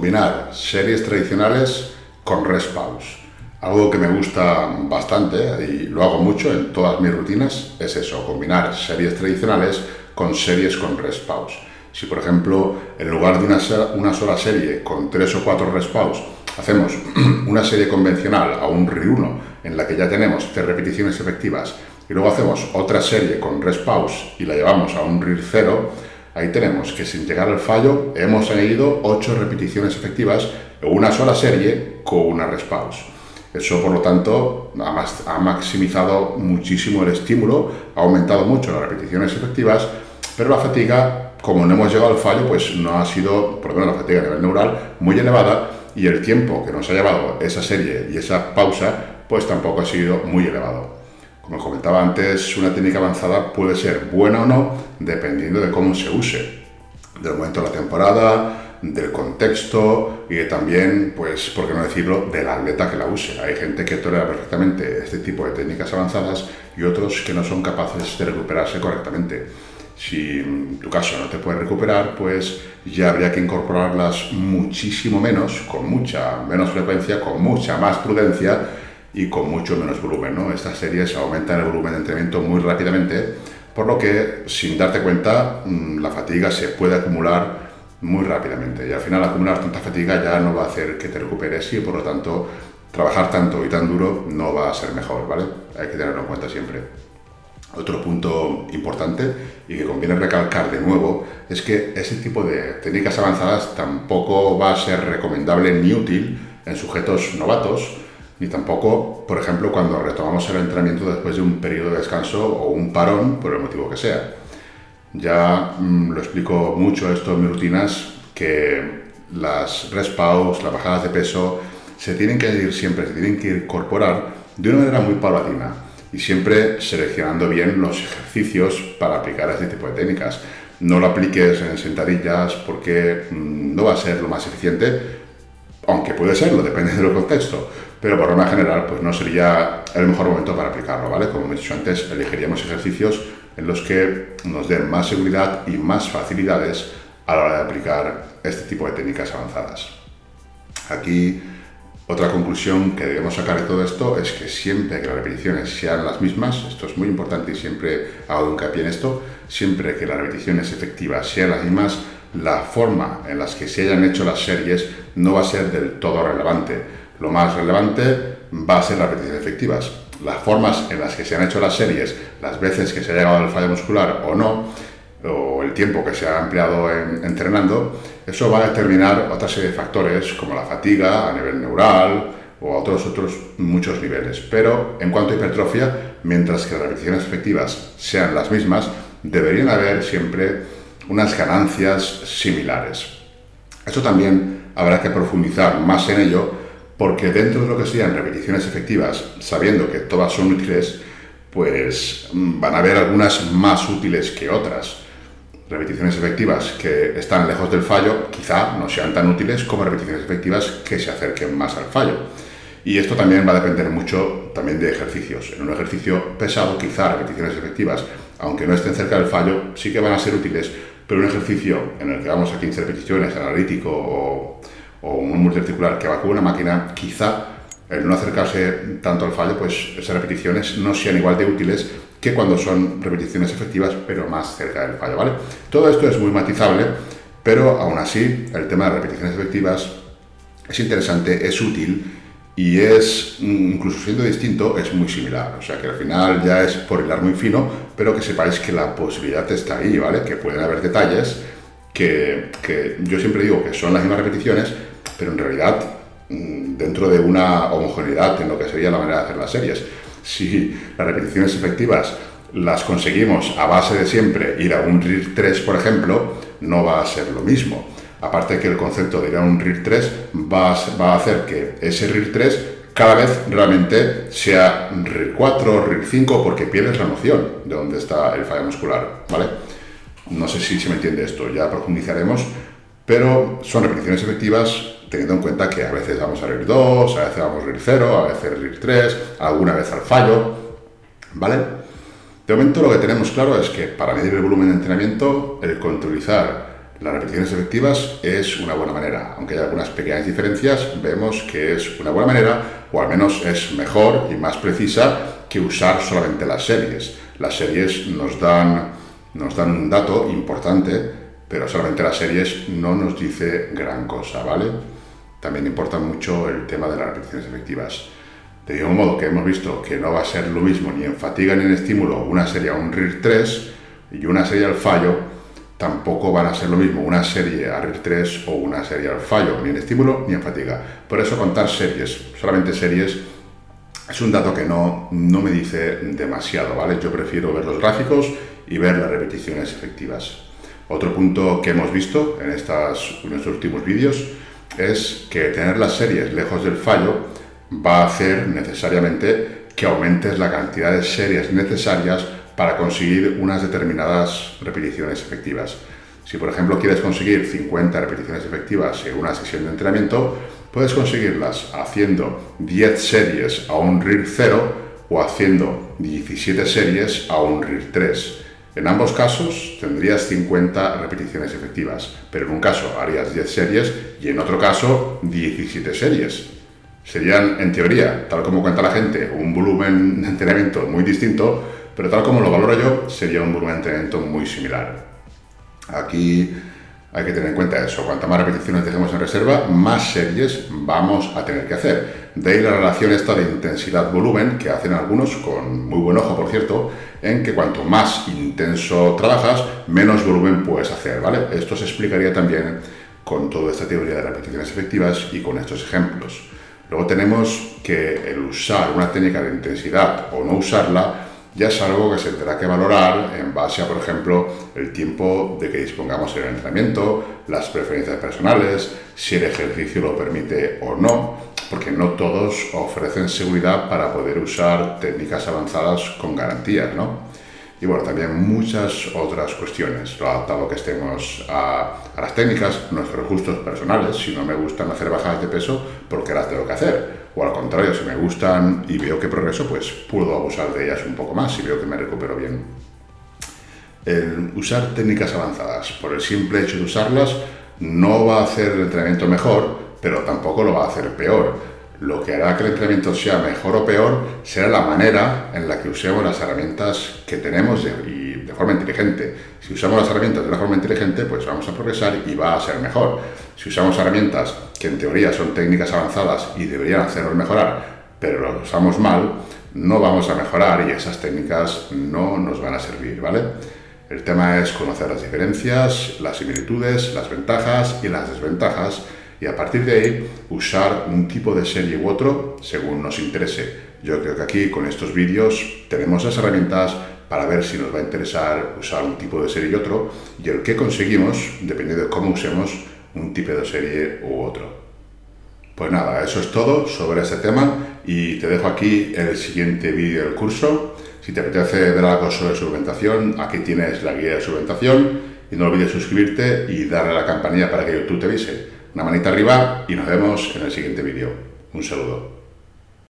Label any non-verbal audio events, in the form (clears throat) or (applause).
combinar series tradicionales con rest pause. Algo que me gusta bastante y lo hago mucho en todas mis rutinas es eso, combinar series tradicionales con series con rest pause. Si por ejemplo en lugar de una, una sola serie con tres o cuatro rest pause hacemos (clears throat) una serie convencional a un RIR 1 en la que ya tenemos tres repeticiones efectivas y luego hacemos otra serie con rest pause y la llevamos a un RIR 0, ahí tenemos que sin llegar al fallo hemos añadido 8 repeticiones efectivas en una sola serie con una rest pause. Eso, por lo tanto, ha maximizado muchísimo el estímulo, ha aumentado mucho las repeticiones efectivas, pero la fatiga, como no hemos llegado al fallo, pues no ha sido, por lo menos la fatiga a nivel neural, muy elevada y el tiempo que nos ha llevado esa serie y esa pausa, pues tampoco ha sido muy elevado. Como comentaba antes, una técnica avanzada puede ser buena o no dependiendo de cómo se use, del momento de la temporada, del contexto y también, pues, por qué no decirlo, del atleta que la use. Hay gente que tolera perfectamente este tipo de técnicas avanzadas y otros que no son capaces de recuperarse correctamente. Si en tu caso no te puedes recuperar, pues ya habría que incorporarlas muchísimo menos, con mucha menos frecuencia, con mucha más prudencia y con mucho menos volumen. ¿no? Estas series aumentan el volumen de entrenamiento muy rápidamente, por lo que sin darte cuenta mm, la fatiga se puede acumular muy rápidamente y al final acumular tanta fatiga ya no va a hacer que te recuperes y por lo tanto trabajar tanto y tan duro no va a ser mejor, ¿vale? Hay que tenerlo en cuenta siempre. Otro punto importante y que conviene recalcar de nuevo es que ese tipo de técnicas avanzadas tampoco va a ser recomendable ni útil en sujetos novatos, ni tampoco, por ejemplo, cuando retomamos el entrenamiento después de un periodo de descanso o un parón, por el motivo que sea. Ya mm, lo explico mucho esto en mis rutinas, que las rest pause, las bajadas de peso, se tienen que ir siempre, se tienen que incorporar de una manera muy paulatina y siempre seleccionando bien los ejercicios para aplicar este tipo de técnicas. No lo apliques en sentadillas porque mm, no va a ser lo más eficiente, aunque puede serlo, depende del contexto, pero por norma general pues no sería el mejor momento para aplicarlo, ¿vale? Como he dicho antes, elegiríamos ejercicios en los que nos den más seguridad y más facilidades a la hora de aplicar este tipo de técnicas avanzadas. Aquí otra conclusión que debemos sacar de todo esto es que siempre que las repeticiones sean las mismas, esto es muy importante y siempre hago hincapié en esto, siempre que las repeticiones efectivas sean las mismas, la forma en las que se hayan hecho las series no va a ser del todo relevante. Lo más relevante va a ser las repeticiones efectivas las formas en las que se han hecho las series, las veces que se ha llegado al fallo muscular o no, o el tiempo que se ha empleado en, entrenando, eso va a determinar otra serie de factores como la fatiga a nivel neural o a otros, otros muchos niveles. Pero en cuanto a hipertrofia, mientras que las repeticiones efectivas sean las mismas, deberían haber siempre unas ganancias similares. Eso también habrá que profundizar más en ello porque dentro de lo que sean repeticiones efectivas, sabiendo que todas son útiles, pues mm, van a haber algunas más útiles que otras. Repeticiones efectivas que están lejos del fallo quizá no sean tan útiles como repeticiones efectivas que se acerquen más al fallo. Y esto también va a depender mucho también de ejercicios. En un ejercicio pesado, quizá repeticiones efectivas, aunque no estén cerca del fallo, sí que van a ser útiles, pero un ejercicio en el que vamos a 15 repeticiones, analítico o o un multiarticular que va con una máquina, quizá el no acercarse tanto al fallo, pues esas repeticiones no sean igual de útiles que cuando son repeticiones efectivas, pero más cerca del fallo, ¿vale? Todo esto es muy matizable, pero aún así el tema de repeticiones efectivas es interesante, es útil y es, incluso siendo distinto, es muy similar. O sea que al final ya es por hilar muy fino, pero que sepáis que la posibilidad está ahí, ¿vale? Que pueden haber detalles que, yo siempre digo que son las mismas repeticiones, pero en realidad mm, dentro de una homogeneidad en lo que sería la manera de hacer las series. Si las repeticiones efectivas las conseguimos a base de siempre ir a un RIR 3, por ejemplo, no va a ser lo mismo. Aparte que el concepto de ir a un RIR 3 va a, hacer que ese RIR 3 cada vez realmente sea RIR 4, RIR 5, porque pierdes la noción de dónde está el fallo muscular, ¿vale? No sé si se me entiende esto, ya profundizaremos, pero son repeticiones efectivas teniendo en cuenta que a veces vamos a RIR 2, a veces vamos a RIR 0, a veces RIR 3, alguna vez al fallo, ¿vale? De momento lo que tenemos claro es que para medir el volumen de entrenamiento, el controlizar Las repeticiones efectivas es una buena manera, aunque hay algunas pequeñas diferencias, vemos que es una buena manera, o al menos es mejor y más precisa que usar solamente las series. Las series nos dan, nos dan un dato importante, pero solamente las series no nos dice gran cosa, ¿vale? También importa mucho el tema de las repeticiones efectivas. De mismo modo que hemos visto que no va a ser lo mismo ni en fatiga ni en estímulo una serie a un RIR 3 y una serie al fallo, tampoco van a ser lo mismo una serie a RIR 3 o una serie al fallo, ni en estímulo ni en fatiga. Por eso contar series, solamente series, es un dato que no, no me dice demasiado, ¿vale? Yo prefiero ver los gráficos y ver las repeticiones efectivas. Otro punto que hemos visto en, estas, en estos últimos vídeos es que tener las series lejos del fallo va a hacer necesariamente que aumentes la cantidad de series necesarias para conseguir unas determinadas repeticiones efectivas. Si por ejemplo quieres conseguir 50 repeticiones efectivas en una sesión de entrenamiento, puedes conseguirlas haciendo 10 series a un RIR 0 o haciendo 17 series a un RIR 3. En ambos casos tendrías 50 repeticiones efectivas, pero en un caso harías 10 series y en otro caso 17 series. Serían, en teoría, tal como cuenta la gente, un volumen de entrenamiento muy distinto, pero tal como lo valoro yo, sería un entrenamiento muy similar. Aquí hay que tener en cuenta eso. Cuanto más repeticiones dejemos en reserva, más series vamos a tener que hacer. De ahí la relación esta de intensidad-volumen que hacen algunos, con muy buen ojo por cierto, en que cuanto más intenso trabajas, menos volumen puedes hacer, ¿vale? Esto se explicaría también con toda esta teoría de repeticiones efectivas y con estos ejemplos. Luego tenemos que el usar una técnica de intensidad o no usarla ya es algo que se tendrá que valorar en base a, por ejemplo, el tiempo de que dispongamos en el entrenamiento, las preferencias personales, si el ejercicio lo permite o no, porque no todos ofrecen seguridad para poder usar técnicas avanzadas con garantías, ¿no? Y bueno, también muchas otras cuestiones, lo adaptado que estemos a, a las técnicas, nuestros gustos personales, si no me gustan hacer bajadas de peso, ¿por qué las tengo que hacer? O al contrario, si me gustan y veo que progreso, pues puedo abusar de ellas un poco más y veo que me recupero bien. El usar técnicas avanzadas, por el simple hecho de usarlas, no va a hacer el entrenamiento mejor, pero tampoco lo va a hacer peor. Lo que hará que el entrenamiento sea mejor o peor será la manera en la que usemos las herramientas que tenemos y de forma inteligente. Si usamos las herramientas de una forma inteligente, pues vamos a progresar y va a ser mejor. Si usamos herramientas que en teoría son técnicas avanzadas y deberían hacernos mejorar, pero las usamos mal, no vamos a mejorar y esas técnicas no nos van a servir, ¿vale? El tema es conocer las diferencias, las similitudes, las ventajas y las desventajas y a partir de ahí usar un tipo de serie u otro según nos interese. Yo creo que aquí con estos vídeos tenemos las herramientas para ver si nos va a interesar usar un tipo de serie y otro y el que conseguimos, dependiendo de cómo usemos, un tipo de serie u otro. Pues nada, eso es todo sobre este tema y te dejo aquí el siguiente vídeo del curso. Si te apetece ver algo sobre suplementación, aquí tienes la guía de suplementación y no olvides suscribirte y darle a la campanilla para que YouTube te avise. Una manita arriba y nos vemos en el siguiente vídeo. Un saludo.